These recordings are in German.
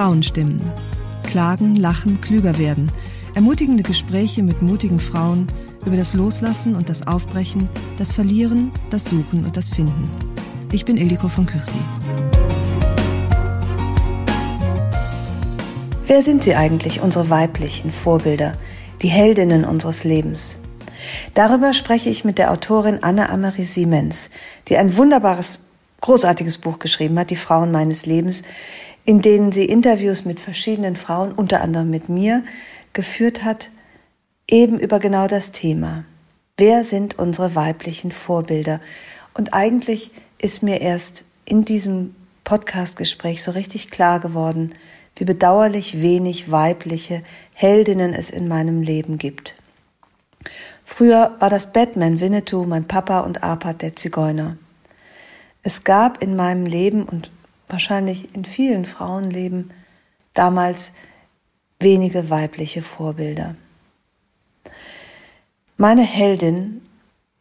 Frauenstimmen. Klagen, lachen, klüger werden. Ermutigende Gespräche mit mutigen Frauen über das Loslassen und das Aufbrechen, das Verlieren, das Suchen und das Finden. Ich bin Ildiko von Küchli. Wer sind sie eigentlich, unsere weiblichen Vorbilder, die Heldinnen unseres Lebens? Darüber spreche ich mit der Autorin Anna-Amarie Siemens, die ein wunderbares, großartiges Buch geschrieben hat, Die Frauen meines Lebens, in denen sie Interviews mit verschiedenen Frauen, unter anderem mit mir, geführt hat, eben über genau das Thema. Wer sind unsere weiblichen Vorbilder? Und eigentlich ist mir erst in diesem Podcastgespräch so richtig klar geworden, wie bedauerlich wenig weibliche Heldinnen es in meinem Leben gibt. Früher war das Batman Winnetou mein Papa und Arpad der Zigeuner. Es gab in meinem Leben und wahrscheinlich in vielen Frauenleben damals wenige weibliche Vorbilder. Meine Heldin,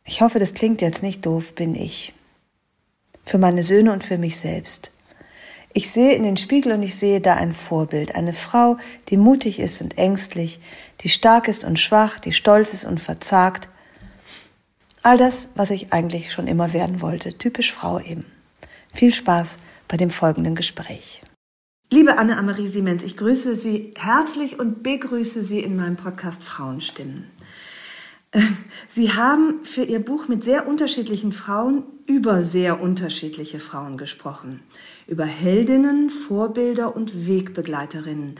ich hoffe, das klingt jetzt nicht doof, bin ich. Für meine Söhne und für mich selbst. Ich sehe in den Spiegel und ich sehe da ein Vorbild, eine Frau, die mutig ist und ängstlich, die stark ist und schwach, die stolz ist und verzagt. All das, was ich eigentlich schon immer werden wollte, typisch Frau eben. Viel Spaß bei dem folgenden Gespräch. Liebe Anne-Amarie Siemens, ich grüße Sie herzlich und begrüße Sie in meinem Podcast Frauenstimmen. Äh, Sie haben für Ihr Buch mit sehr unterschiedlichen Frauen über sehr unterschiedliche Frauen gesprochen. Über Heldinnen, Vorbilder und Wegbegleiterinnen.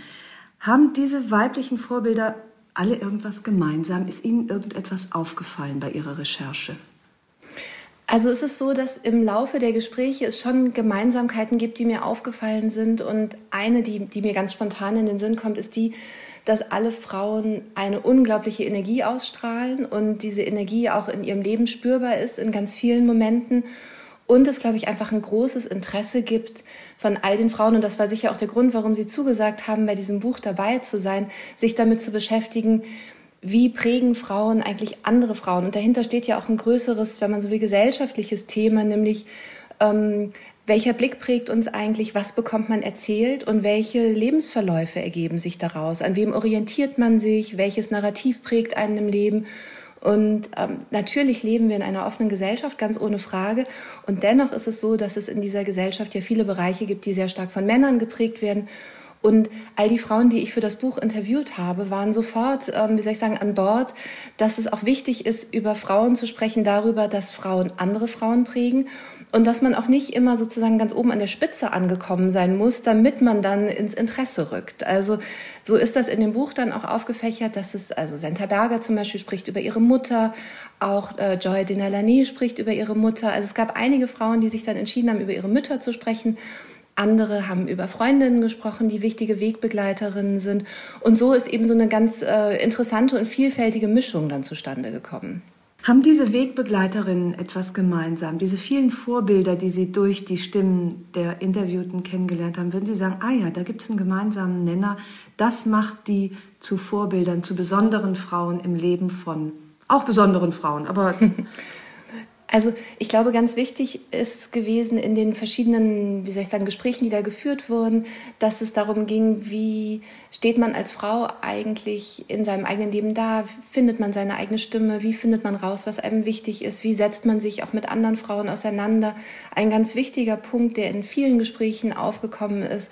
Haben diese weiblichen Vorbilder alle irgendwas gemeinsam? Ist Ihnen irgendetwas aufgefallen bei Ihrer Recherche? Also es ist so, dass im Laufe der Gespräche es schon Gemeinsamkeiten gibt, die mir aufgefallen sind. Und eine, die, die mir ganz spontan in den Sinn kommt, ist die, dass alle Frauen eine unglaubliche Energie ausstrahlen und diese Energie auch in ihrem Leben spürbar ist in ganz vielen Momenten. Und es, glaube ich, einfach ein großes Interesse gibt von all den Frauen, und das war sicher auch der Grund, warum sie zugesagt haben, bei diesem Buch dabei zu sein, sich damit zu beschäftigen, wie prägen Frauen eigentlich andere Frauen? Und dahinter steht ja auch ein größeres, wenn man so will, gesellschaftliches Thema, nämlich ähm, welcher Blick prägt uns eigentlich, was bekommt man erzählt und welche Lebensverläufe ergeben sich daraus? An wem orientiert man sich? Welches Narrativ prägt einen im Leben? Und ähm, natürlich leben wir in einer offenen Gesellschaft, ganz ohne Frage. Und dennoch ist es so, dass es in dieser Gesellschaft ja viele Bereiche gibt, die sehr stark von Männern geprägt werden und all die Frauen, die ich für das Buch interviewt habe, waren sofort, ähm, wie soll ich sagen, an Bord, dass es auch wichtig ist, über Frauen zu sprechen, darüber, dass Frauen andere Frauen prägen und dass man auch nicht immer sozusagen ganz oben an der Spitze angekommen sein muss, damit man dann ins Interesse rückt. Also so ist das in dem Buch dann auch aufgefächert, dass es, also Senta Berger zum Beispiel spricht über ihre Mutter, auch äh, Joy Denalani spricht über ihre Mutter. Also es gab einige Frauen, die sich dann entschieden haben, über ihre Mütter zu sprechen andere haben über Freundinnen gesprochen, die wichtige Wegbegleiterinnen sind. Und so ist eben so eine ganz äh, interessante und vielfältige Mischung dann zustande gekommen. Haben diese Wegbegleiterinnen etwas gemeinsam? Diese vielen Vorbilder, die Sie durch die Stimmen der Interviewten kennengelernt haben, würden Sie sagen, ah ja, da gibt es einen gemeinsamen Nenner. Das macht die zu Vorbildern, zu besonderen Frauen im Leben von auch besonderen Frauen, aber Also ich glaube, ganz wichtig ist gewesen in den verschiedenen, wie soll ich sagen, Gesprächen, die da geführt wurden, dass es darum ging, wie steht man als Frau eigentlich in seinem eigenen Leben da, findet man seine eigene Stimme, wie findet man raus, was einem wichtig ist, wie setzt man sich auch mit anderen Frauen auseinander. Ein ganz wichtiger Punkt, der in vielen Gesprächen aufgekommen ist,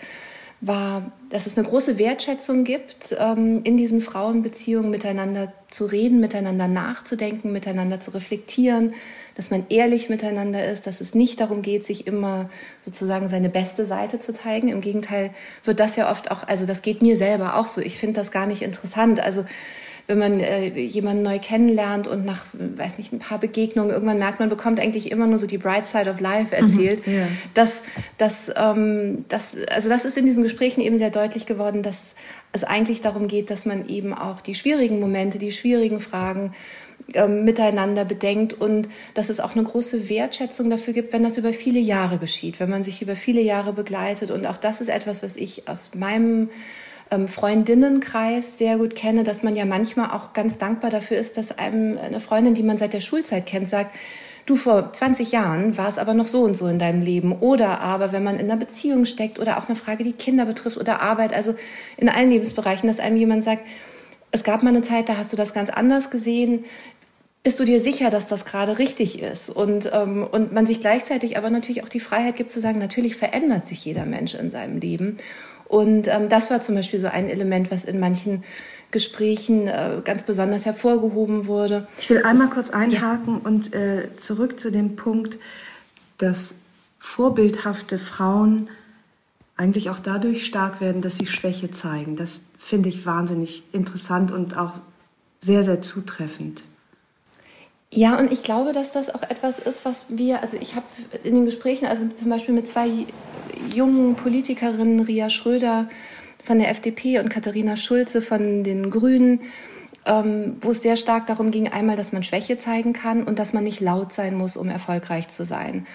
war, dass es eine große Wertschätzung gibt, ähm, in diesen Frauenbeziehungen miteinander zu reden, miteinander nachzudenken, miteinander zu reflektieren, dass man ehrlich miteinander ist, dass es nicht darum geht, sich immer sozusagen seine beste Seite zu zeigen. Im Gegenteil wird das ja oft auch, also das geht mir selber auch so. Ich finde das gar nicht interessant. Also wenn man äh, jemanden neu kennenlernt und nach, weiß nicht, ein paar Begegnungen irgendwann merkt, man bekommt eigentlich immer nur so die Bright Side of Life mhm. erzählt. Mhm, yeah. das, das, ähm, das, also das ist in diesen Gesprächen eben sehr deutlich geworden, dass es eigentlich darum geht, dass man eben auch die schwierigen Momente, die schwierigen Fragen ähm, miteinander bedenkt und dass es auch eine große Wertschätzung dafür gibt, wenn das über viele Jahre geschieht, wenn man sich über viele Jahre begleitet. Und auch das ist etwas, was ich aus meinem ähm, Freundinnenkreis sehr gut kenne, dass man ja manchmal auch ganz dankbar dafür ist, dass einem eine Freundin, die man seit der Schulzeit kennt, sagt, du vor 20 Jahren war es aber noch so und so in deinem Leben. Oder aber, wenn man in einer Beziehung steckt oder auch eine Frage, die Kinder betrifft oder Arbeit, also in allen Lebensbereichen, dass einem jemand sagt, es gab mal eine Zeit, da hast du das ganz anders gesehen. Bist du dir sicher, dass das gerade richtig ist? Und, ähm, und man sich gleichzeitig aber natürlich auch die Freiheit gibt zu sagen, natürlich verändert sich jeder Mensch in seinem Leben. Und ähm, das war zum Beispiel so ein Element, was in manchen Gesprächen äh, ganz besonders hervorgehoben wurde. Ich will einmal das, kurz einhaken ja. und äh, zurück zu dem Punkt, dass vorbildhafte Frauen eigentlich auch dadurch stark werden, dass sie Schwäche zeigen. Das finde ich wahnsinnig interessant und auch sehr, sehr zutreffend. Ja, und ich glaube, dass das auch etwas ist, was wir, also ich habe in den Gesprächen, also zum Beispiel mit zwei jungen Politikerinnen, Ria Schröder von der FDP und Katharina Schulze von den Grünen, ähm, wo es sehr stark darum ging, einmal, dass man Schwäche zeigen kann und dass man nicht laut sein muss, um erfolgreich zu sein.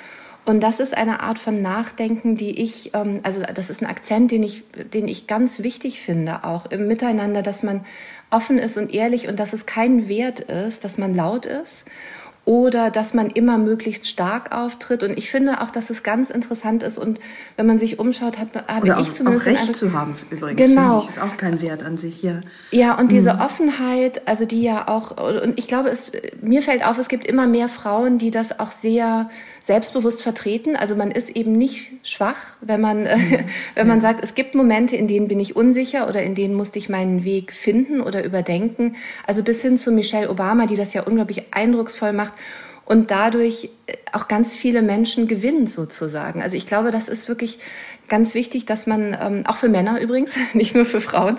Und das ist eine Art von Nachdenken, die ich, ähm, also das ist ein Akzent, den ich, den ich ganz wichtig finde, auch im Miteinander, dass man offen ist und ehrlich und dass es kein Wert ist, dass man laut ist oder dass man immer möglichst stark auftritt. Und ich finde auch, dass es ganz interessant ist und wenn man sich umschaut, hat habe ich auch, zumindest auch Recht Eindruck, zu haben übrigens. Genau, ich, ist auch kein Wert an sich hier. Ja, und diese mhm. Offenheit, also die ja auch und ich glaube, es mir fällt auf, es gibt immer mehr Frauen, die das auch sehr selbstbewusst vertreten. Also man ist eben nicht schwach, wenn man, äh, wenn man sagt, es gibt Momente, in denen bin ich unsicher oder in denen musste ich meinen Weg finden oder überdenken. Also bis hin zu Michelle Obama, die das ja unglaublich eindrucksvoll macht und dadurch äh, auch ganz viele Menschen gewinnt sozusagen. Also ich glaube, das ist wirklich ganz wichtig, dass man, ähm, auch für Männer übrigens, nicht nur für Frauen,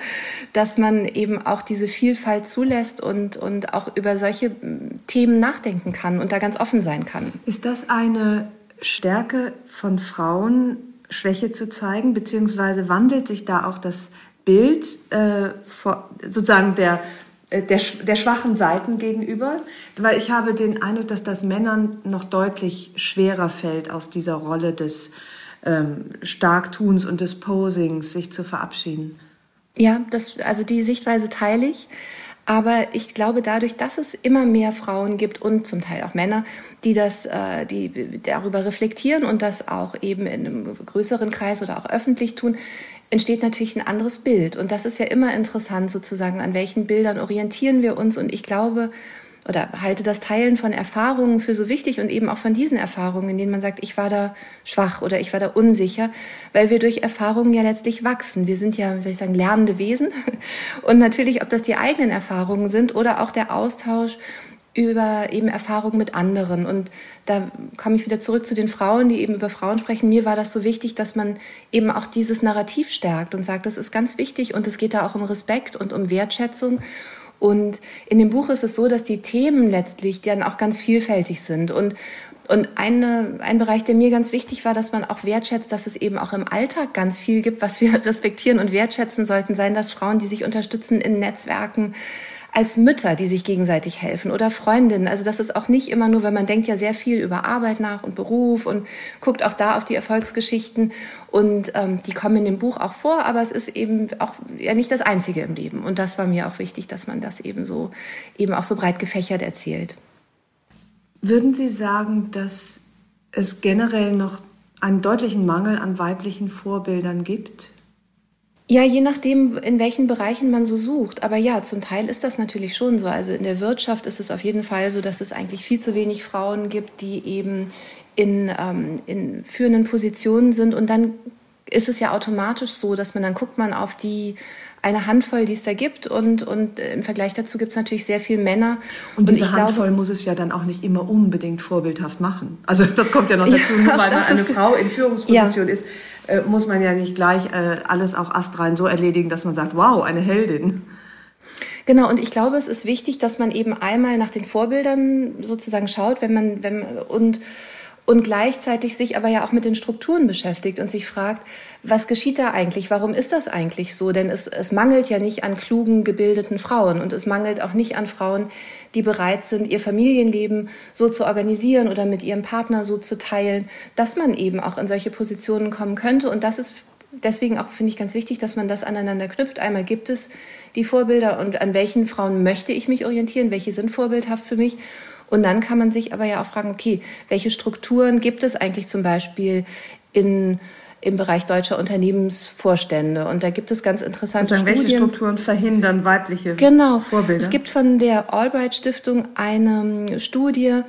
dass man eben auch diese Vielfalt zulässt und, und auch über solche Themen nachdenken kann und da ganz offen sein kann. Ist das eine Stärke von Frauen, Schwäche zu zeigen, beziehungsweise wandelt sich da auch das Bild äh, vor, sozusagen der äh, der, der schwachen Seiten gegenüber, weil ich habe den Eindruck, dass das Männern noch deutlich schwerer fällt, aus dieser Rolle des ähm, Starktuns und des Posings sich zu verabschieden. Ja, das, also die Sichtweise teile ich. Aber ich glaube, dadurch, dass es immer mehr Frauen gibt und zum Teil auch Männer, die das, äh, die darüber reflektieren und das auch eben in einem größeren Kreis oder auch öffentlich tun, entsteht natürlich ein anderes Bild. Und das ist ja immer interessant sozusagen, an welchen Bildern orientieren wir uns. Und ich glaube oder halte das Teilen von Erfahrungen für so wichtig und eben auch von diesen Erfahrungen, in denen man sagt, ich war da schwach oder ich war da unsicher, weil wir durch Erfahrungen ja letztlich wachsen. Wir sind ja, wie soll ich sagen, lernende Wesen. Und natürlich, ob das die eigenen Erfahrungen sind oder auch der Austausch über eben Erfahrungen mit anderen. Und da komme ich wieder zurück zu den Frauen, die eben über Frauen sprechen. Mir war das so wichtig, dass man eben auch dieses Narrativ stärkt und sagt, das ist ganz wichtig und es geht da auch um Respekt und um Wertschätzung. Und in dem Buch ist es so, dass die Themen letztlich dann auch ganz vielfältig sind. Und, und eine, ein Bereich, der mir ganz wichtig war, dass man auch wertschätzt, dass es eben auch im Alltag ganz viel gibt, was wir respektieren und wertschätzen sollten, sein, dass Frauen, die sich unterstützen in Netzwerken, als Mütter, die sich gegenseitig helfen oder Freundinnen. Also das ist auch nicht immer nur, wenn man denkt ja sehr viel über Arbeit nach und Beruf und guckt auch da auf die Erfolgsgeschichten und ähm, die kommen in dem Buch auch vor, aber es ist eben auch ja nicht das Einzige im Leben. Und das war mir auch wichtig, dass man das eben so eben auch so breit gefächert erzählt. Würden Sie sagen, dass es generell noch einen deutlichen Mangel an weiblichen Vorbildern gibt? Ja, je nachdem, in welchen Bereichen man so sucht. Aber ja, zum Teil ist das natürlich schon so. Also in der Wirtschaft ist es auf jeden Fall so, dass es eigentlich viel zu wenig Frauen gibt, die eben in, ähm, in führenden Positionen sind. Und dann ist es ja automatisch so, dass man dann guckt man auf die eine Handvoll, die es da gibt und, und äh, im Vergleich dazu gibt es natürlich sehr viele Männer. Und, und diese Handvoll glaube, muss es ja dann auch nicht immer unbedingt vorbildhaft machen. Also das kommt ja noch dazu, ja, nur weil eine Frau in Führungsposition ja. ist, äh, muss man ja nicht gleich äh, alles auch astrein so erledigen, dass man sagt, wow, eine Heldin. Genau, und ich glaube, es ist wichtig, dass man eben einmal nach den Vorbildern sozusagen schaut, wenn man, wenn, und und gleichzeitig sich aber ja auch mit den Strukturen beschäftigt und sich fragt, was geschieht da eigentlich? Warum ist das eigentlich so? Denn es, es mangelt ja nicht an klugen, gebildeten Frauen und es mangelt auch nicht an Frauen, die bereit sind, ihr Familienleben so zu organisieren oder mit ihrem Partner so zu teilen, dass man eben auch in solche Positionen kommen könnte. Und das ist deswegen auch, finde ich, ganz wichtig, dass man das aneinander knüpft. Einmal gibt es die Vorbilder und an welchen Frauen möchte ich mich orientieren? Welche sind vorbildhaft für mich? Und dann kann man sich aber ja auch fragen, okay, welche Strukturen gibt es eigentlich zum Beispiel in im Bereich deutscher Unternehmensvorstände. Und da gibt es ganz interessante also Studien. Welche Strukturen verhindern weibliche genau. Vorbilder? Es gibt von der Albright Stiftung eine Studie,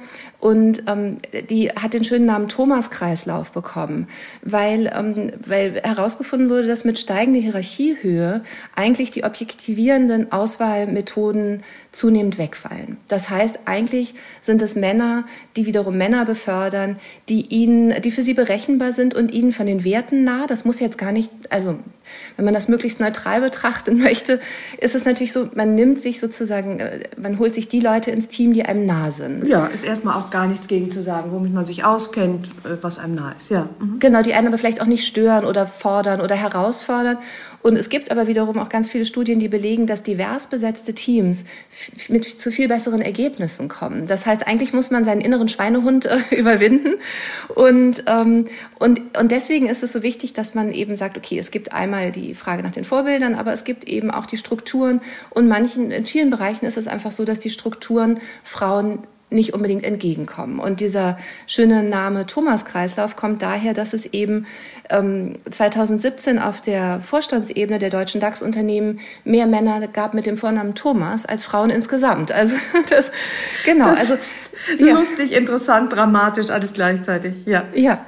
und ähm, die hat den schönen Namen Thomas-Kreislauf bekommen, weil, ähm, weil herausgefunden wurde, dass mit steigender Hierarchiehöhe eigentlich die objektivierenden Auswahlmethoden zunehmend wegfallen. Das heißt, eigentlich sind es Männer, die wiederum Männer befördern, die ihnen, die für sie berechenbar sind und ihnen von den Werten nah. Das muss jetzt gar nicht, also wenn man das möglichst neutral betrachten möchte, ist es natürlich so, man nimmt sich sozusagen, äh, man holt sich die Leute ins Team, die einem nah sind. Ja, ist erstmal auch gar nichts gegen zu sagen, womit man sich auskennt, äh, was einem nah ist, ja. Mhm. Genau, die einen aber vielleicht auch nicht stören oder fordern oder herausfordern. Und es gibt aber wiederum auch ganz viele Studien, die belegen, dass divers besetzte Teams mit zu viel besseren Ergebnissen kommen. Das heißt, eigentlich muss man seinen inneren Schweinehund äh, überwinden. Und, ähm, und, und deswegen ist es so wichtig, dass man eben sagt, okay, es gibt einmal die Frage nach den Vorbildern, aber es gibt eben auch die Strukturen. Und manchen, in vielen Bereichen ist es einfach so, dass die Strukturen Frauen nicht unbedingt entgegenkommen. Und dieser schöne Name Thomas Kreislauf kommt daher, dass es eben ähm, 2017 auf der Vorstandsebene der deutschen DAX-Unternehmen mehr Männer gab mit dem Vornamen Thomas als Frauen insgesamt. Also das genau. Das also ja. lustig, interessant, dramatisch, alles gleichzeitig. Ja. Ja.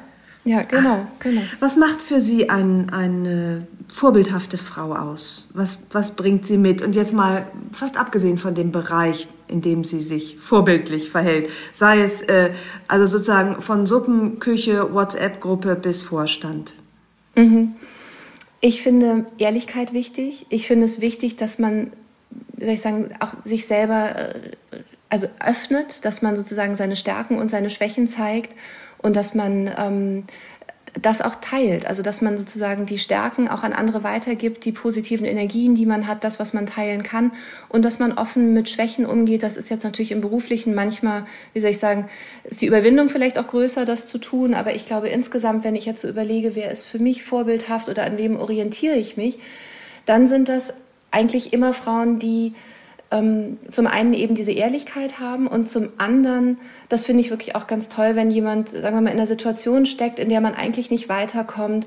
Ja, genau, genau. Was macht für Sie ein, eine vorbildhafte Frau aus? Was, was bringt sie mit? Und jetzt mal fast abgesehen von dem Bereich, in dem sie sich vorbildlich verhält, sei es äh, also sozusagen von Suppenküche, WhatsApp-Gruppe bis Vorstand. Mhm. Ich finde Ehrlichkeit wichtig. Ich finde es wichtig, dass man, soll ich sagen, auch sich selber äh, also öffnet, dass man sozusagen seine Stärken und seine Schwächen zeigt und dass man ähm, das auch teilt. Also dass man sozusagen die Stärken auch an andere weitergibt, die positiven Energien, die man hat, das, was man teilen kann und dass man offen mit Schwächen umgeht. Das ist jetzt natürlich im beruflichen manchmal, wie soll ich sagen, ist die Überwindung vielleicht auch größer, das zu tun. Aber ich glaube insgesamt, wenn ich jetzt so überlege, wer ist für mich vorbildhaft oder an wem orientiere ich mich, dann sind das eigentlich immer Frauen, die ähm, zum einen eben diese Ehrlichkeit haben und zum anderen, das finde ich wirklich auch ganz toll, wenn jemand, sagen wir mal, in einer Situation steckt, in der man eigentlich nicht weiterkommt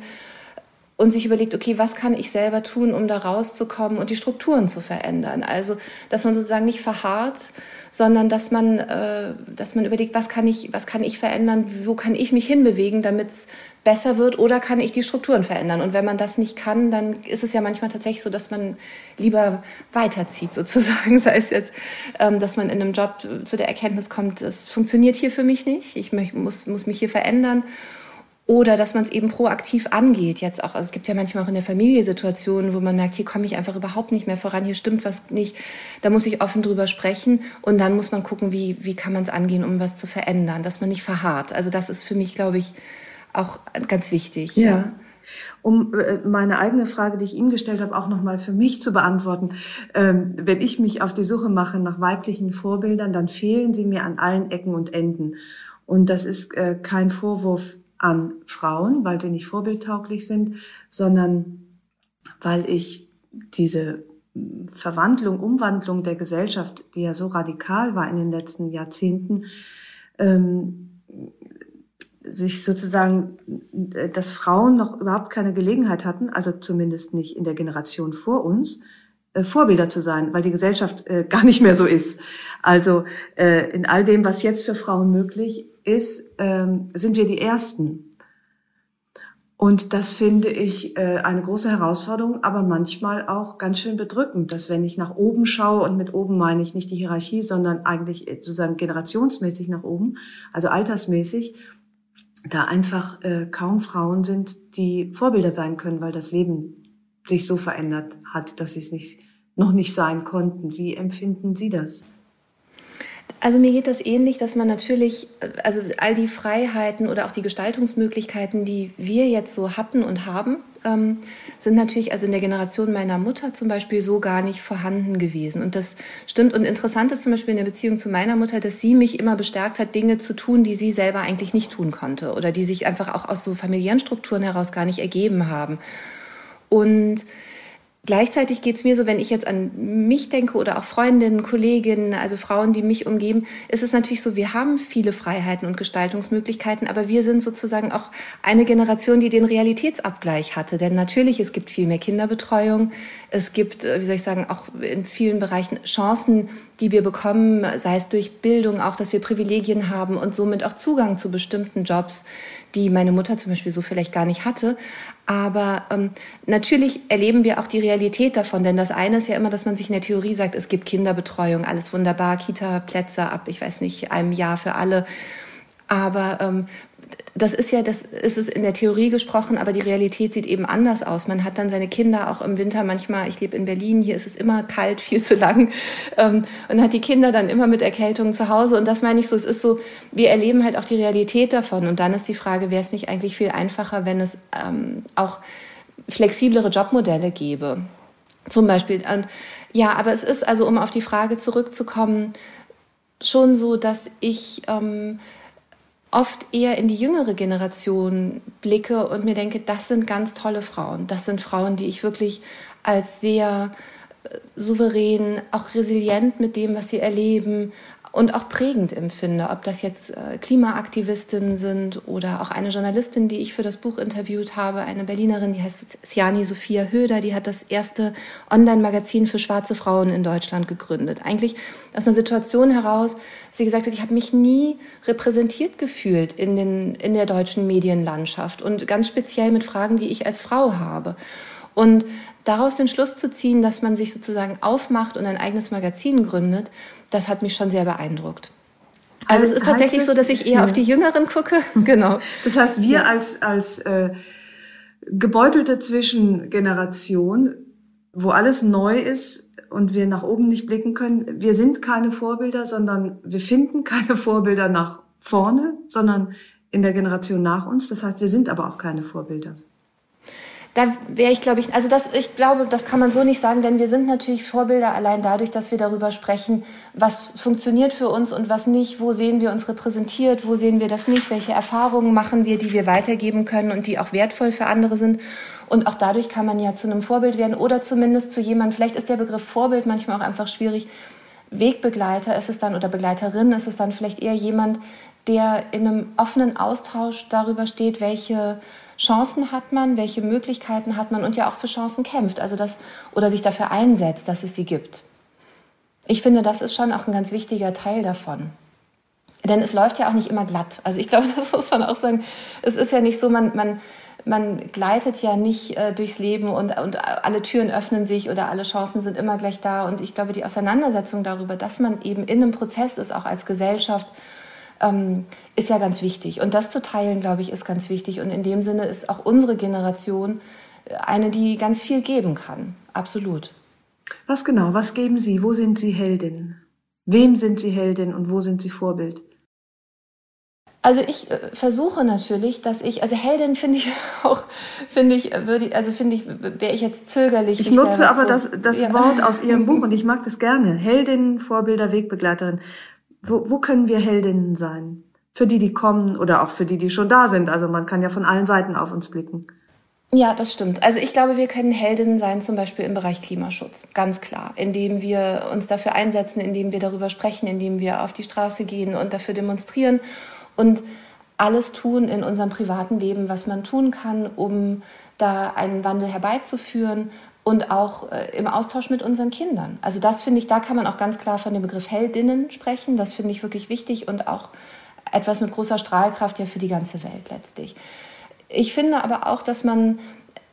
und sich überlegt, okay, was kann ich selber tun, um da rauszukommen und die Strukturen zu verändern. Also, dass man sozusagen nicht verharrt, sondern dass man, äh, dass man überlegt, was kann ich, was kann ich verändern, wo kann ich mich hinbewegen, damit es besser wird oder kann ich die Strukturen verändern. Und wenn man das nicht kann, dann ist es ja manchmal tatsächlich so, dass man lieber weiterzieht sozusagen. Sei es jetzt, ähm, dass man in einem Job zu der Erkenntnis kommt, es funktioniert hier für mich nicht, ich muss, muss mich hier verändern oder dass man es eben proaktiv angeht. Jetzt auch, also es gibt ja manchmal auch in der Familie Situationen, wo man merkt, hier komme ich einfach überhaupt nicht mehr voran, hier stimmt was nicht. Da muss ich offen drüber sprechen und dann muss man gucken, wie, wie kann man es angehen, um was zu verändern, dass man nicht verharrt. Also das ist für mich, glaube ich, auch ganz wichtig. Ja. ja. Um äh, meine eigene Frage, die ich ihm gestellt habe, auch nochmal für mich zu beantworten. Ähm, wenn ich mich auf die Suche mache nach weiblichen Vorbildern, dann fehlen sie mir an allen Ecken und Enden. Und das ist äh, kein Vorwurf an Frauen, weil sie nicht vorbildtauglich sind, sondern weil ich diese Verwandlung, Umwandlung der Gesellschaft, die ja so radikal war in den letzten Jahrzehnten, ähm, sich sozusagen, dass Frauen noch überhaupt keine Gelegenheit hatten, also zumindest nicht in der Generation vor uns, äh, Vorbilder zu sein, weil die Gesellschaft äh, gar nicht mehr so ist. Also äh, in all dem, was jetzt für Frauen möglich ist, ähm, sind wir die Ersten. Und das finde ich äh, eine große Herausforderung, aber manchmal auch ganz schön bedrückend, dass wenn ich nach oben schaue, und mit oben meine ich nicht die Hierarchie, sondern eigentlich sozusagen generationsmäßig nach oben, also altersmäßig, da einfach äh, kaum Frauen sind, die Vorbilder sein können, weil das Leben sich so verändert hat, dass sie es nicht, noch nicht sein konnten. Wie empfinden Sie das? Also mir geht das ähnlich, dass man natürlich, also all die Freiheiten oder auch die Gestaltungsmöglichkeiten, die wir jetzt so hatten und haben, ähm, sind natürlich also in der Generation meiner Mutter zum Beispiel so gar nicht vorhanden gewesen. Und das stimmt. Und interessant ist zum Beispiel in der Beziehung zu meiner Mutter, dass sie mich immer bestärkt hat, Dinge zu tun, die sie selber eigentlich nicht tun konnte oder die sich einfach auch aus so familiären Strukturen heraus gar nicht ergeben haben. Und Gleichzeitig geht es mir so, wenn ich jetzt an mich denke oder auch Freundinnen, Kolleginnen, also Frauen, die mich umgeben, ist es natürlich so, wir haben viele Freiheiten und Gestaltungsmöglichkeiten, aber wir sind sozusagen auch eine Generation, die den Realitätsabgleich hatte. Denn natürlich, es gibt viel mehr Kinderbetreuung, es gibt, äh, wie soll ich sagen, auch in vielen Bereichen Chancen, die wir bekommen, sei es durch Bildung, auch, dass wir Privilegien haben und somit auch Zugang zu bestimmten Jobs, die meine Mutter zum Beispiel so vielleicht gar nicht hatte. Aber ähm, natürlich erleben wir auch die Realität davon, denn das eine ist ja immer, dass man sich in der Theorie sagt, es gibt Kinderbetreuung, alles wunderbar, Kita-Plätze ab, ich weiß nicht, einem Jahr für alle. Aber ähm, das ist ja, das ist es in der Theorie gesprochen, aber die Realität sieht eben anders aus. Man hat dann seine Kinder auch im Winter manchmal, ich lebe in Berlin, hier ist es immer kalt, viel zu lang, ähm, und hat die Kinder dann immer mit Erkältungen zu Hause. Und das meine ich so, es ist so, wir erleben halt auch die Realität davon. Und dann ist die Frage, wäre es nicht eigentlich viel einfacher, wenn es ähm, auch flexiblere Jobmodelle gäbe? Zum Beispiel. Und ja, aber es ist also, um auf die Frage zurückzukommen, schon so, dass ich ähm, oft eher in die jüngere Generation blicke und mir denke, das sind ganz tolle Frauen. Das sind Frauen, die ich wirklich als sehr äh, souverän, auch resilient mit dem, was sie erleben, und auch prägend empfinde, ob das jetzt äh, Klimaaktivistinnen sind oder auch eine Journalistin, die ich für das Buch interviewt habe, eine Berlinerin, die heißt Siani Sophia Höder, die hat das erste Online-Magazin für schwarze Frauen in Deutschland gegründet. Eigentlich aus einer Situation heraus, sie gesagt hat, ich habe mich nie repräsentiert gefühlt in, den, in der deutschen Medienlandschaft und ganz speziell mit Fragen, die ich als Frau habe. Und daraus den Schluss zu ziehen, dass man sich sozusagen aufmacht und ein eigenes Magazin gründet, das hat mich schon sehr beeindruckt. Also es ist tatsächlich das, so, dass ich eher ja. auf die Jüngeren gucke. genau. Das heißt, wir ja. als, als äh, gebeutelte Zwischengeneration, wo alles neu ist und wir nach oben nicht blicken können, wir sind keine Vorbilder, sondern wir finden keine Vorbilder nach vorne, sondern in der Generation nach uns. Das heißt, wir sind aber auch keine Vorbilder da wäre ich, glaube ich, also das, ich glaube, das kann man so nicht sagen, denn wir sind natürlich Vorbilder allein dadurch, dass wir darüber sprechen, was funktioniert für uns und was nicht, wo sehen wir uns repräsentiert, wo sehen wir das nicht, welche Erfahrungen machen wir, die wir weitergeben können und die auch wertvoll für andere sind. Und auch dadurch kann man ja zu einem Vorbild werden oder zumindest zu jemandem, vielleicht ist der Begriff Vorbild manchmal auch einfach schwierig. Wegbegleiter ist es dann oder Begleiterin ist es dann vielleicht eher jemand, der in einem offenen Austausch darüber steht, welche Chancen hat man, welche Möglichkeiten hat man und ja auch für Chancen kämpft, also das oder sich dafür einsetzt, dass es sie gibt. Ich finde, das ist schon auch ein ganz wichtiger Teil davon. Denn es läuft ja auch nicht immer glatt. Also ich glaube, das muss man auch sagen. Es ist ja nicht so, man, man, man gleitet ja nicht äh, durchs Leben und, und alle Türen öffnen sich oder alle Chancen sind immer gleich da. Und ich glaube, die Auseinandersetzung darüber, dass man eben in einem Prozess ist, auch als Gesellschaft, ähm, ist ja ganz wichtig. Und das zu teilen, glaube ich, ist ganz wichtig. Und in dem Sinne ist auch unsere Generation äh, eine, die ganz viel geben kann. Absolut. Was genau? Was geben Sie? Wo sind Sie Heldin? Wem sind Sie Heldin und wo sind Sie Vorbild? Also ich äh, versuche natürlich, dass ich, also Heldin finde ich auch, finde ich, würde, also finde ich, wäre ich jetzt zögerlich. Ich nutze aber das, das ja. Wort aus Ihrem Buch und ich mag das gerne. Heldin, Vorbilder, Wegbegleiterin wo, wo können wir Heldinnen sein? Für die, die kommen oder auch für die, die schon da sind. Also man kann ja von allen Seiten auf uns blicken. Ja, das stimmt. Also ich glaube, wir können Heldinnen sein, zum Beispiel im Bereich Klimaschutz, ganz klar, indem wir uns dafür einsetzen, indem wir darüber sprechen, indem wir auf die Straße gehen und dafür demonstrieren und alles tun in unserem privaten Leben, was man tun kann, um da einen Wandel herbeizuführen und auch äh, im Austausch mit unseren Kindern. Also das finde ich, da kann man auch ganz klar von dem Begriff Heldinnen sprechen. Das finde ich wirklich wichtig und auch etwas mit großer Strahlkraft ja für die ganze Welt letztlich. Ich finde aber auch, dass man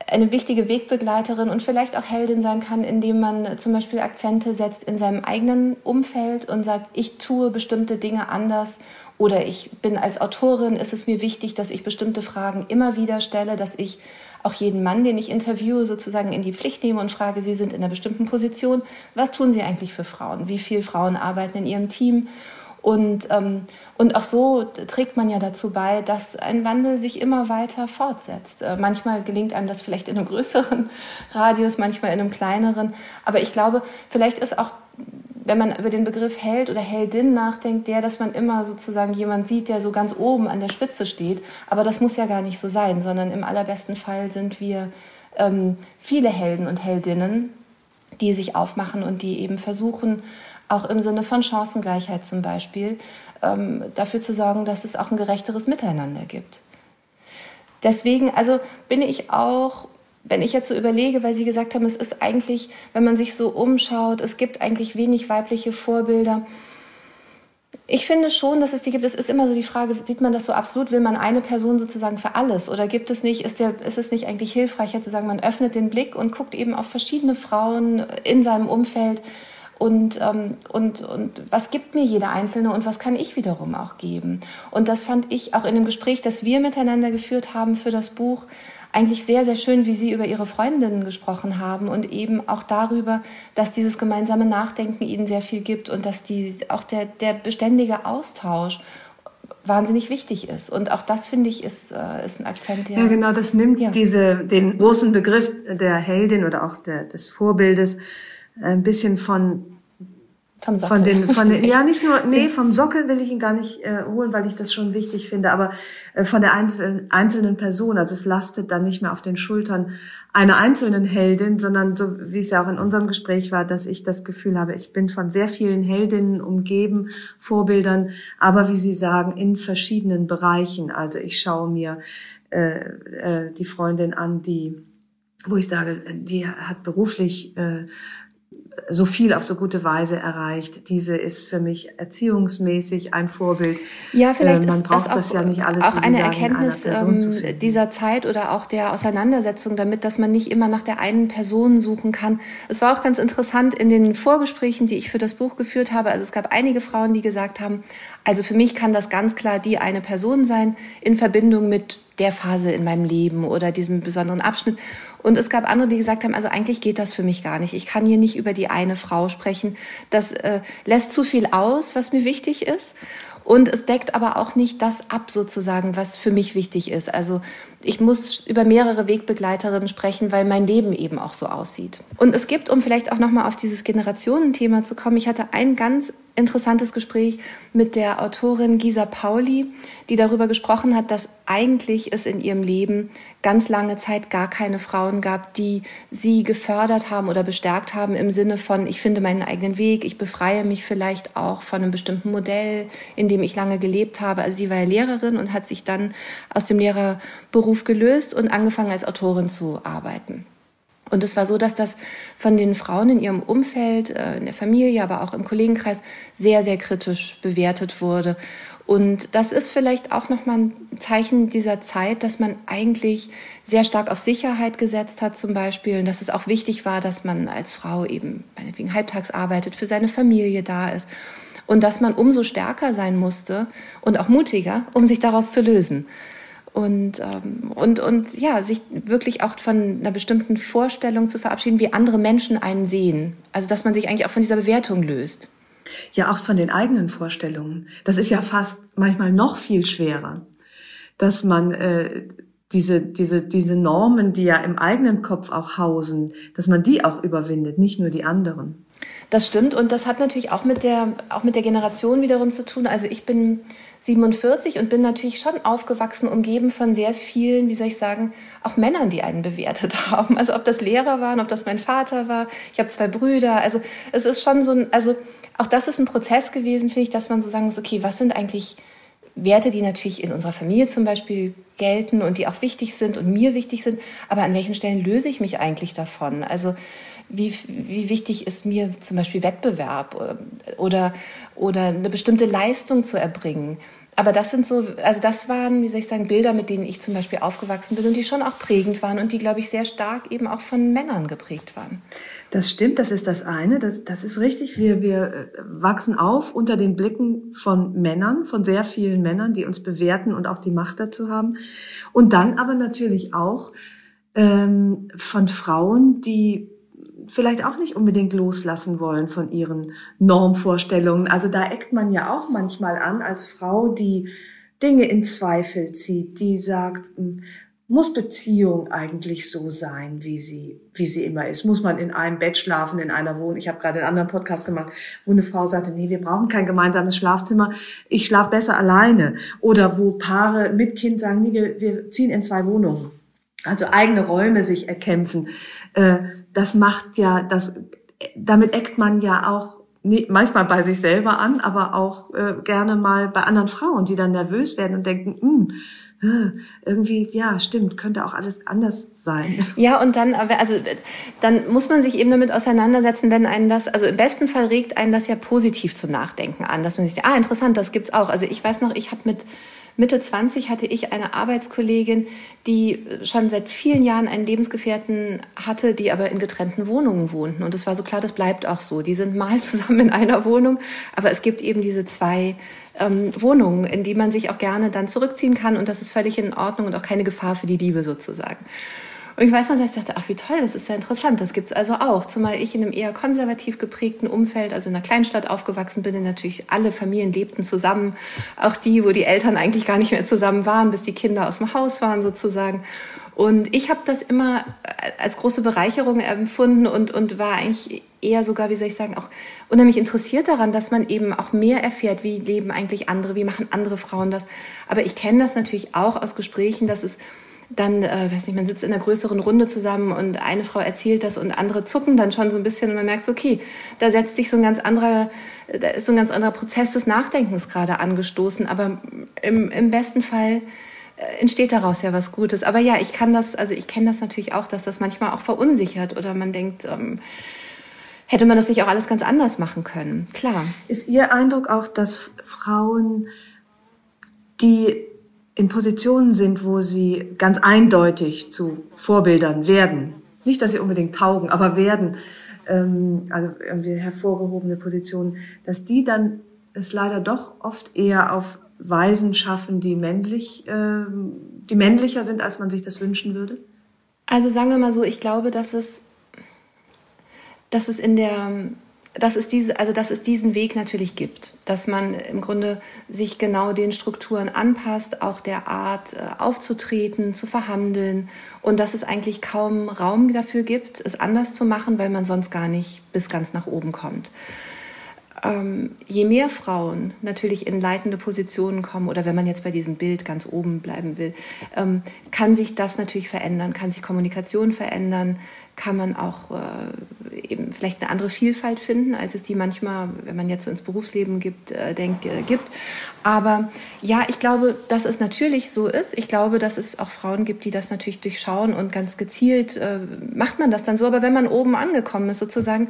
eine wichtige Wegbegleiterin und vielleicht auch Heldin sein kann, indem man zum Beispiel Akzente setzt in seinem eigenen Umfeld und sagt, ich tue bestimmte Dinge anders oder ich bin als Autorin, ist es mir wichtig, dass ich bestimmte Fragen immer wieder stelle, dass ich auch jeden Mann, den ich interviewe, sozusagen in die Pflicht nehme und frage, Sie sind in einer bestimmten Position, was tun Sie eigentlich für Frauen? Wie viele Frauen arbeiten in Ihrem Team? Und, ähm, und auch so trägt man ja dazu bei, dass ein Wandel sich immer weiter fortsetzt. Äh, manchmal gelingt einem das vielleicht in einem größeren Radius, manchmal in einem kleineren. Aber ich glaube, vielleicht ist auch, wenn man über den Begriff Held oder Heldin nachdenkt, der, dass man immer sozusagen jemand sieht, der so ganz oben an der Spitze steht. Aber das muss ja gar nicht so sein, sondern im allerbesten Fall sind wir ähm, viele Helden und Heldinnen, die sich aufmachen und die eben versuchen, auch im Sinne von Chancengleichheit zum Beispiel, ähm, dafür zu sorgen, dass es auch ein gerechteres Miteinander gibt. Deswegen, also bin ich auch, wenn ich jetzt so überlege, weil Sie gesagt haben, es ist eigentlich, wenn man sich so umschaut, es gibt eigentlich wenig weibliche Vorbilder. Ich finde schon, dass es die gibt. Es ist immer so die Frage, sieht man das so absolut? Will man eine Person sozusagen für alles? Oder gibt es nicht, ist, der, ist es nicht eigentlich hilfreicher zu sagen, man öffnet den Blick und guckt eben auf verschiedene Frauen in seinem Umfeld? und, ähm, und, und was gibt mir jeder Einzelne und was kann ich wiederum auch geben. Und das fand ich auch in dem Gespräch, das wir miteinander geführt haben für das Buch, eigentlich sehr, sehr schön, wie Sie über Ihre Freundinnen gesprochen haben und eben auch darüber, dass dieses gemeinsame Nachdenken Ihnen sehr viel gibt und dass die, auch der, der beständige Austausch wahnsinnig wichtig ist. Und auch das, finde ich, ist, äh, ist ein Akzent, der... Ja, genau, das nimmt ja. diese, den großen Begriff der Heldin oder auch der, des Vorbildes ein bisschen von vom Sockel. Von den, von den, ja, nicht nur, nee, vom Sockel will ich ihn gar nicht äh, holen, weil ich das schon wichtig finde, aber äh, von der einzelnen, einzelnen Person. Also es lastet dann nicht mehr auf den Schultern einer einzelnen Heldin, sondern so wie es ja auch in unserem Gespräch war, dass ich das Gefühl habe, ich bin von sehr vielen Heldinnen umgeben, Vorbildern, aber wie Sie sagen, in verschiedenen Bereichen. Also ich schaue mir äh, äh, die Freundin an, die wo ich sage, die hat beruflich äh, so viel auf so gute Weise erreicht. Diese ist für mich erziehungsmäßig ein Vorbild. Ja, vielleicht äh, man ist braucht das, auch, das ja nicht alles auch eine sagen, Erkenntnis ähm, dieser Zeit oder auch der Auseinandersetzung damit, dass man nicht immer nach der einen Person suchen kann. Es war auch ganz interessant in den Vorgesprächen, die ich für das Buch geführt habe. Also es gab einige Frauen, die gesagt haben, also für mich kann das ganz klar die eine Person sein in Verbindung mit der Phase in meinem Leben oder diesem besonderen Abschnitt. Und es gab andere, die gesagt haben, also eigentlich geht das für mich gar nicht. Ich kann hier nicht über die eine Frau sprechen. Das äh, lässt zu viel aus, was mir wichtig ist. Und es deckt aber auch nicht das ab, sozusagen, was für mich wichtig ist. Also ich muss über mehrere Wegbegleiterinnen sprechen, weil mein Leben eben auch so aussieht. Und es gibt, um vielleicht auch nochmal auf dieses Generationenthema zu kommen, ich hatte ein ganz interessantes Gespräch mit der Autorin Gisa Pauli, die darüber gesprochen hat, dass eigentlich es in ihrem Leben ganz lange Zeit gar keine Frauen gab, die sie gefördert haben oder bestärkt haben im Sinne von, ich finde meinen eigenen Weg, ich befreie mich vielleicht auch von einem bestimmten Modell, in dem ich lange gelebt habe. Also sie war ja Lehrerin und hat sich dann aus dem Lehrerberuf gelöst und angefangen als Autorin zu arbeiten. Und es war so, dass das von den Frauen in ihrem Umfeld, äh, in der Familie, aber auch im Kollegenkreis sehr, sehr kritisch bewertet wurde. Und das ist vielleicht auch nochmal ein Zeichen dieser Zeit, dass man eigentlich sehr stark auf Sicherheit gesetzt hat zum Beispiel. Und dass es auch wichtig war, dass man als Frau eben meinetwegen halbtags arbeitet, für seine Familie da ist. Und dass man umso stärker sein musste und auch mutiger, um sich daraus zu lösen und, ähm, und, und ja, sich wirklich auch von einer bestimmten Vorstellung zu verabschieden, wie andere Menschen einen sehen. Also dass man sich eigentlich auch von dieser Bewertung löst. Ja, auch von den eigenen Vorstellungen. Das ist ja fast manchmal noch viel schwerer, dass man äh, diese, diese, diese Normen, die ja im eigenen Kopf auch hausen, dass man die auch überwindet, nicht nur die anderen. Das stimmt und das hat natürlich auch mit der, auch mit der Generation wiederum zu tun. Also ich bin 47 und bin natürlich schon aufgewachsen, umgeben von sehr vielen, wie soll ich sagen, auch Männern, die einen bewertet haben. Also ob das Lehrer waren, ob das mein Vater war. Ich habe zwei Brüder. Also es ist schon so ein, also auch das ist ein Prozess gewesen, finde ich, dass man so sagen muss, okay, was sind eigentlich Werte, die natürlich in unserer Familie zum Beispiel gelten und die auch wichtig sind und mir wichtig sind, aber an welchen Stellen löse ich mich eigentlich davon? Also wie, wie wichtig ist mir zum Beispiel Wettbewerb äh, oder, oder eine bestimmte Leistung zu erbringen? aber das sind so, also das waren, wie soll ich sagen, Bilder, mit denen ich zum Beispiel aufgewachsen bin und die schon auch prägend waren und die, glaube ich, sehr stark eben auch von Männern geprägt waren. Das stimmt, das ist das eine, das, das ist richtig. Wir, wir äh, wachsen auf unter den Blicken von Männern, von sehr vielen Männern, die uns bewerten und auch die Macht dazu haben. Und dann aber natürlich auch ähm, von Frauen, die vielleicht auch nicht unbedingt loslassen wollen von ihren Normvorstellungen. Also da eckt man ja auch manchmal an als Frau, die Dinge in Zweifel zieht, die sagt, hm, muss Beziehung eigentlich so sein, wie sie, wie sie immer ist? Muss man in einem Bett schlafen, in einer Wohnung? Ich habe gerade einen anderen Podcast gemacht, wo eine Frau sagte, nee, wir brauchen kein gemeinsames Schlafzimmer, ich schlafe besser alleine. Oder wo Paare mit Kind sagen, nee, wir, wir ziehen in zwei Wohnungen. Also eigene Räume sich erkämpfen. Äh, das macht ja, das, damit eckt man ja auch manchmal bei sich selber an, aber auch äh, gerne mal bei anderen Frauen, die dann nervös werden und denken, hm, irgendwie, ja, stimmt, könnte auch alles anders sein. Ja, und dann, also, dann muss man sich eben damit auseinandersetzen, wenn einen das, also im besten Fall regt einen das ja positiv zum Nachdenken an, dass man sich, ah, interessant, das gibt's auch. Also ich weiß noch, ich habe mit Mitte 20 hatte ich eine Arbeitskollegin, die schon seit vielen Jahren einen Lebensgefährten hatte, die aber in getrennten Wohnungen wohnten. Und es war so klar, das bleibt auch so. Die sind mal zusammen in einer Wohnung, aber es gibt eben diese zwei ähm, Wohnungen, in die man sich auch gerne dann zurückziehen kann. Und das ist völlig in Ordnung und auch keine Gefahr für die Liebe sozusagen. Und ich weiß noch, dass ich dachte, ach wie toll, das ist ja interessant, das gibt's also auch. Zumal ich in einem eher konservativ geprägten Umfeld, also in einer Kleinstadt aufgewachsen bin, in natürlich alle Familien lebten zusammen, auch die, wo die Eltern eigentlich gar nicht mehr zusammen waren, bis die Kinder aus dem Haus waren sozusagen. Und ich habe das immer als große Bereicherung empfunden und, und war eigentlich eher sogar, wie soll ich sagen, auch unheimlich interessiert daran, dass man eben auch mehr erfährt, wie leben eigentlich andere, wie machen andere Frauen das. Aber ich kenne das natürlich auch aus Gesprächen, dass es dann, äh, weiß nicht, man sitzt in einer größeren Runde zusammen und eine Frau erzählt das und andere zucken dann schon so ein bisschen und man merkt okay, da setzt sich so ein ganz anderer, da ist so ein ganz anderer Prozess des Nachdenkens gerade angestoßen, aber im, im besten Fall äh, entsteht daraus ja was Gutes. Aber ja, ich kann das, also ich kenne das natürlich auch, dass das manchmal auch verunsichert oder man denkt, ähm, hätte man das nicht auch alles ganz anders machen können? Klar. Ist Ihr Eindruck auch, dass Frauen, die in Positionen sind, wo sie ganz eindeutig zu Vorbildern werden. Nicht, dass sie unbedingt taugen, aber werden, ähm, also irgendwie hervorgehobene Positionen, dass die dann es leider doch oft eher auf Weisen schaffen, die männlich, äh, die männlicher sind, als man sich das wünschen würde? Also sagen wir mal so, ich glaube, dass es, dass es in der dass es diese, also dass es diesen Weg natürlich gibt, dass man im Grunde sich genau den Strukturen anpasst, auch der Art äh, aufzutreten, zu verhandeln und dass es eigentlich kaum Raum dafür gibt, es anders zu machen, weil man sonst gar nicht bis ganz nach oben kommt. Ähm, je mehr Frauen natürlich in leitende Positionen kommen oder wenn man jetzt bei diesem Bild ganz oben bleiben will, ähm, kann sich das natürlich verändern, kann sich Kommunikation verändern, kann man auch äh, eben vielleicht eine andere Vielfalt finden, als es die manchmal, wenn man jetzt so ins Berufsleben gibt, äh, denkt, äh, gibt. Aber ja, ich glaube, dass es natürlich so ist. Ich glaube, dass es auch Frauen gibt, die das natürlich durchschauen und ganz gezielt äh, macht man das dann so. Aber wenn man oben angekommen ist, sozusagen,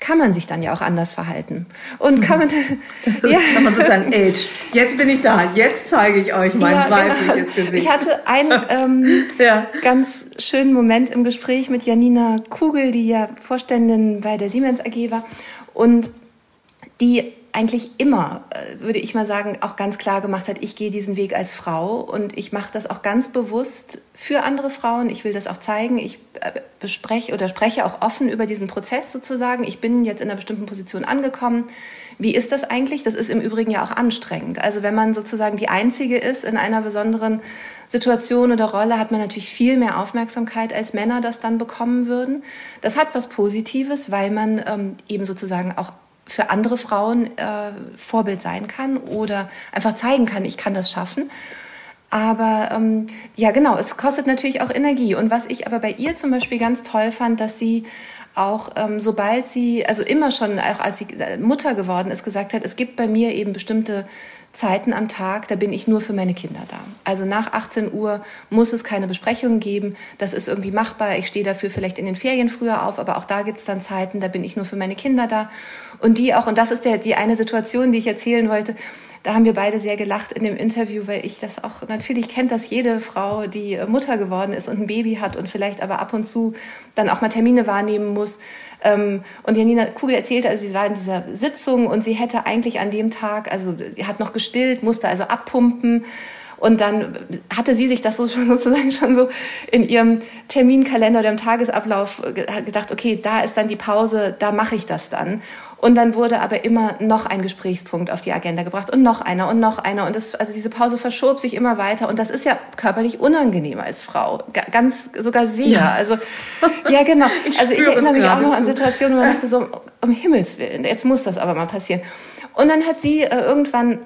kann man sich dann ja auch anders verhalten. Und kann man, ja. kann man sozusagen, Age, jetzt bin ich da, jetzt zeige ich euch mein ja, genau. weibliches genau. Gesicht. Ich hatte einen ähm, ja. ganz schönen Moment im Gespräch mit Janina Kugel, die ja Vorständin bei der Siemens AG war und die eigentlich immer, äh, würde ich mal sagen, auch ganz klar gemacht hat, ich gehe diesen Weg als Frau und ich mache das auch ganz bewusst für andere Frauen. Ich will das auch zeigen. Ich äh, bespreche oder spreche auch offen über diesen Prozess sozusagen. Ich bin jetzt in einer bestimmten Position angekommen. Wie ist das eigentlich? Das ist im Übrigen ja auch anstrengend. Also wenn man sozusagen die Einzige ist in einer besonderen Situation oder Rolle, hat man natürlich viel mehr Aufmerksamkeit, als Männer das dann bekommen würden. Das hat was Positives, weil man ähm, eben sozusagen auch für andere Frauen äh, Vorbild sein kann oder einfach zeigen kann, ich kann das schaffen. Aber ähm, ja, genau, es kostet natürlich auch Energie. Und was ich aber bei ihr zum Beispiel ganz toll fand, dass sie auch ähm, sobald sie, also immer schon, auch als sie Mutter geworden ist, gesagt hat, es gibt bei mir eben bestimmte Zeiten am Tag, da bin ich nur für meine Kinder da. Also nach 18 Uhr muss es keine Besprechungen geben. Das ist irgendwie machbar. Ich stehe dafür vielleicht in den Ferien früher auf, aber auch da gibt es dann Zeiten, da bin ich nur für meine Kinder da. Und die auch, und das ist der, die eine Situation, die ich erzählen wollte, da haben wir beide sehr gelacht in dem Interview, weil ich das auch, natürlich kennt das jede Frau, die Mutter geworden ist und ein Baby hat und vielleicht aber ab und zu dann auch mal Termine wahrnehmen muss. Ähm, und Janina Kugel erzählte, also sie war in dieser Sitzung und sie hätte eigentlich an dem Tag, also sie hat noch gestillt, musste also abpumpen. Und dann hatte sie sich das so sozusagen schon so in ihrem Terminkalender oder im Tagesablauf gedacht, okay, da ist dann die Pause, da mache ich das dann. Und dann wurde aber immer noch ein Gesprächspunkt auf die Agenda gebracht und noch einer und noch einer. Und das, also diese Pause verschob sich immer weiter. Und das ist ja körperlich unangenehm als Frau. Ganz, sogar sehr. Ja. Also, ja, genau. ich also ich erinnere mich auch noch an Situationen, wo man dachte so, um Himmels Willen, jetzt muss das aber mal passieren. Und dann hat sie äh, irgendwann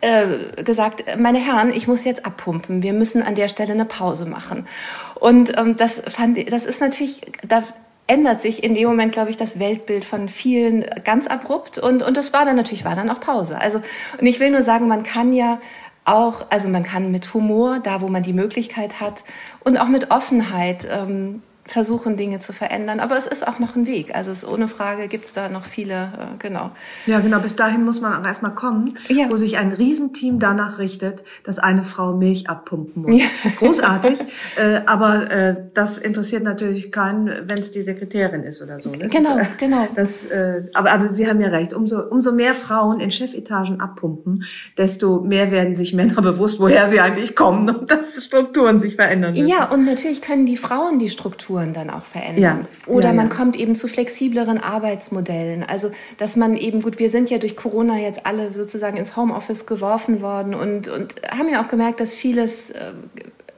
äh, gesagt, meine Herren, ich muss jetzt abpumpen. Wir müssen an der Stelle eine Pause machen. Und ähm, das fand, das ist natürlich, da ändert sich in dem Moment, glaube ich, das Weltbild von vielen ganz abrupt. Und, und das war dann natürlich, war dann auch Pause. Also, und ich will nur sagen, man kann ja auch, also man kann mit Humor, da wo man die Möglichkeit hat, und auch mit Offenheit ähm, versuchen, Dinge zu verändern. Aber es ist auch noch ein Weg. Also es, ohne Frage gibt es da noch viele, äh, genau. Ja, genau. Bis dahin muss man auch erstmal kommen, ja. wo sich ein Riesenteam danach richtet, dass eine Frau Milch abpumpen muss. Ja. Großartig. äh, aber äh, das interessiert natürlich keinen, wenn es die Sekretärin ist oder so. Ne? Genau, das, genau. Das, äh, aber, aber Sie haben ja recht. Umso, umso mehr Frauen in Chefetagen abpumpen, desto mehr werden sich Männer bewusst, woher sie eigentlich kommen und dass Strukturen sich verändern müssen. Ja, und natürlich können die Frauen die Strukturen Strukturen dann auch verändern. Ja. Oder ja, man ja. kommt eben zu flexibleren Arbeitsmodellen. Also, dass man eben, gut, wir sind ja durch Corona jetzt alle sozusagen ins Homeoffice geworfen worden und, und haben ja auch gemerkt, dass vieles äh,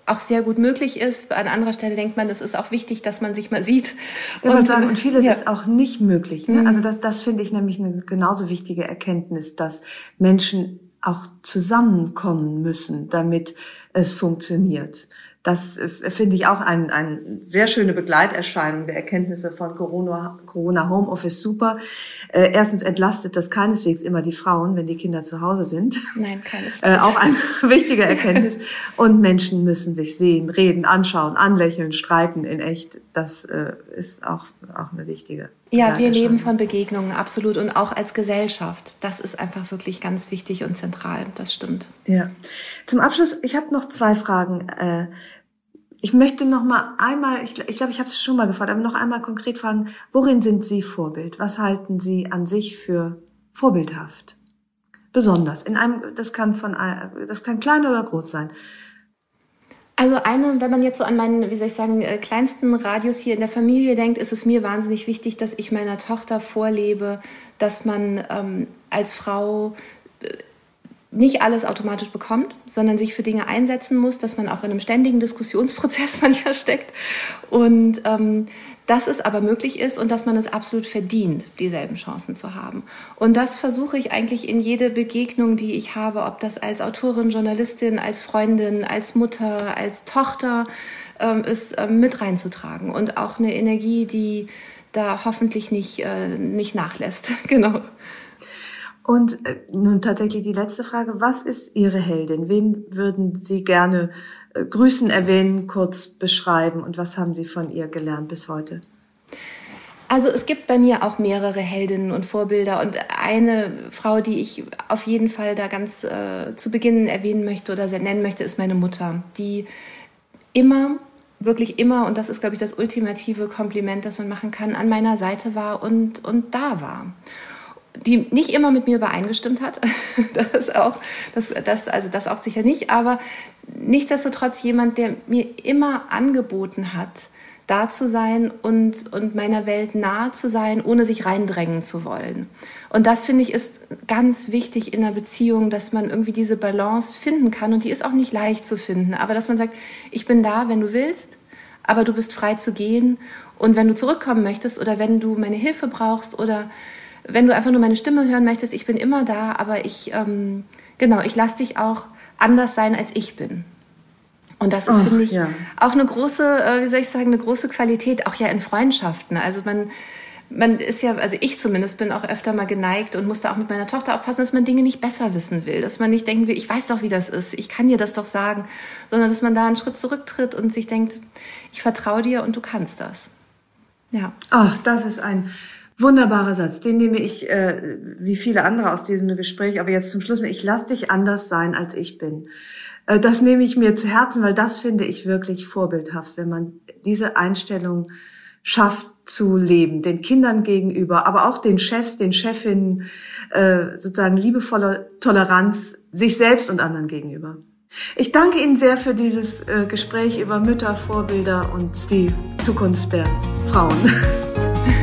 auch sehr gut möglich ist. An anderer Stelle denkt man, es ist auch wichtig, dass man sich mal sieht. Ja, und, sagen, und vieles ja. ist auch nicht möglich. Ne? Mhm. Also das, das finde ich nämlich eine genauso wichtige Erkenntnis, dass Menschen auch zusammenkommen müssen, damit es funktioniert. Das äh, finde ich auch eine ein sehr schöne Begleiterscheinung der Erkenntnisse von Corona, Corona Homeoffice super. Äh, erstens entlastet das keineswegs immer die Frauen, wenn die Kinder zu Hause sind. Nein, keineswegs. Äh, auch eine wichtige Erkenntnis. Und Menschen müssen sich sehen, reden, anschauen, anlächeln, streiten in echt. Das äh, ist auch, auch eine wichtige. Ja, wir leben von Begegnungen, absolut. Und auch als Gesellschaft. Das ist einfach wirklich ganz wichtig und zentral. Das stimmt. Ja. Zum Abschluss, ich habe noch zwei Fragen. Ich möchte noch mal einmal, ich glaube, ich, glaub, ich habe es schon mal gefragt, aber noch einmal konkret fragen, worin sind Sie Vorbild? Was halten Sie an sich für vorbildhaft? Besonders in einem, das kann von, das kann klein oder groß sein. Also eine, wenn man jetzt so an meinen, wie soll ich sagen, äh, kleinsten Radius hier in der Familie denkt, ist es mir wahnsinnig wichtig, dass ich meiner Tochter vorlebe, dass man ähm, als Frau nicht alles automatisch bekommt, sondern sich für Dinge einsetzen muss, dass man auch in einem ständigen Diskussionsprozess manchmal steckt und ähm, dass es aber möglich ist und dass man es absolut verdient, dieselben Chancen zu haben. Und das versuche ich eigentlich in jede Begegnung, die ich habe, ob das als Autorin, Journalistin, als Freundin, als Mutter, als Tochter ähm, ist, äh, mit reinzutragen und auch eine Energie, die da hoffentlich nicht, äh, nicht nachlässt. genau. Und äh, nun tatsächlich die letzte Frage. Was ist Ihre Heldin? Wen würden Sie gerne äh, grüßen, erwähnen, kurz beschreiben? Und was haben Sie von ihr gelernt bis heute? Also es gibt bei mir auch mehrere Heldinnen und Vorbilder und eine Frau, die ich auf jeden Fall da ganz äh, zu Beginn erwähnen möchte oder nennen möchte, ist meine Mutter, die immer, wirklich immer, und das ist, glaube ich, das ultimative Kompliment, das man machen kann, an meiner Seite war und, und da war die nicht immer mit mir übereingestimmt hat. Das auch, das, das, also das auch sicher nicht, aber nichtsdestotrotz jemand, der mir immer angeboten hat, da zu sein und, und meiner Welt nahe zu sein, ohne sich reindrängen zu wollen. Und das finde ich ist ganz wichtig in einer Beziehung, dass man irgendwie diese Balance finden kann. Und die ist auch nicht leicht zu finden. Aber dass man sagt, ich bin da, wenn du willst, aber du bist frei zu gehen. Und wenn du zurückkommen möchtest oder wenn du meine Hilfe brauchst oder wenn du einfach nur meine Stimme hören möchtest, ich bin immer da, aber ich, ähm, genau, ich lasse dich auch anders sein, als ich bin. Und das ist, finde ich, ja. auch eine große, äh, wie soll ich sagen, eine große Qualität, auch ja in Freundschaften. Also man, man ist ja, also ich zumindest bin auch öfter mal geneigt und musste auch mit meiner Tochter aufpassen, dass man Dinge nicht besser wissen will, dass man nicht denken will, ich weiß doch, wie das ist, ich kann dir das doch sagen, sondern dass man da einen Schritt zurücktritt und sich denkt, ich vertraue dir und du kannst das. Ja. Ach, das ist ein Wunderbarer Satz, den nehme ich äh, wie viele andere aus diesem Gespräch, aber jetzt zum Schluss, ich lass dich anders sein, als ich bin. Äh, das nehme ich mir zu Herzen, weil das finde ich wirklich vorbildhaft, wenn man diese Einstellung schafft zu leben, den Kindern gegenüber, aber auch den Chefs, den Chefinnen, äh, sozusagen liebevolle Toleranz sich selbst und anderen gegenüber. Ich danke Ihnen sehr für dieses äh, Gespräch über Mütter, Vorbilder und die Zukunft der Frauen.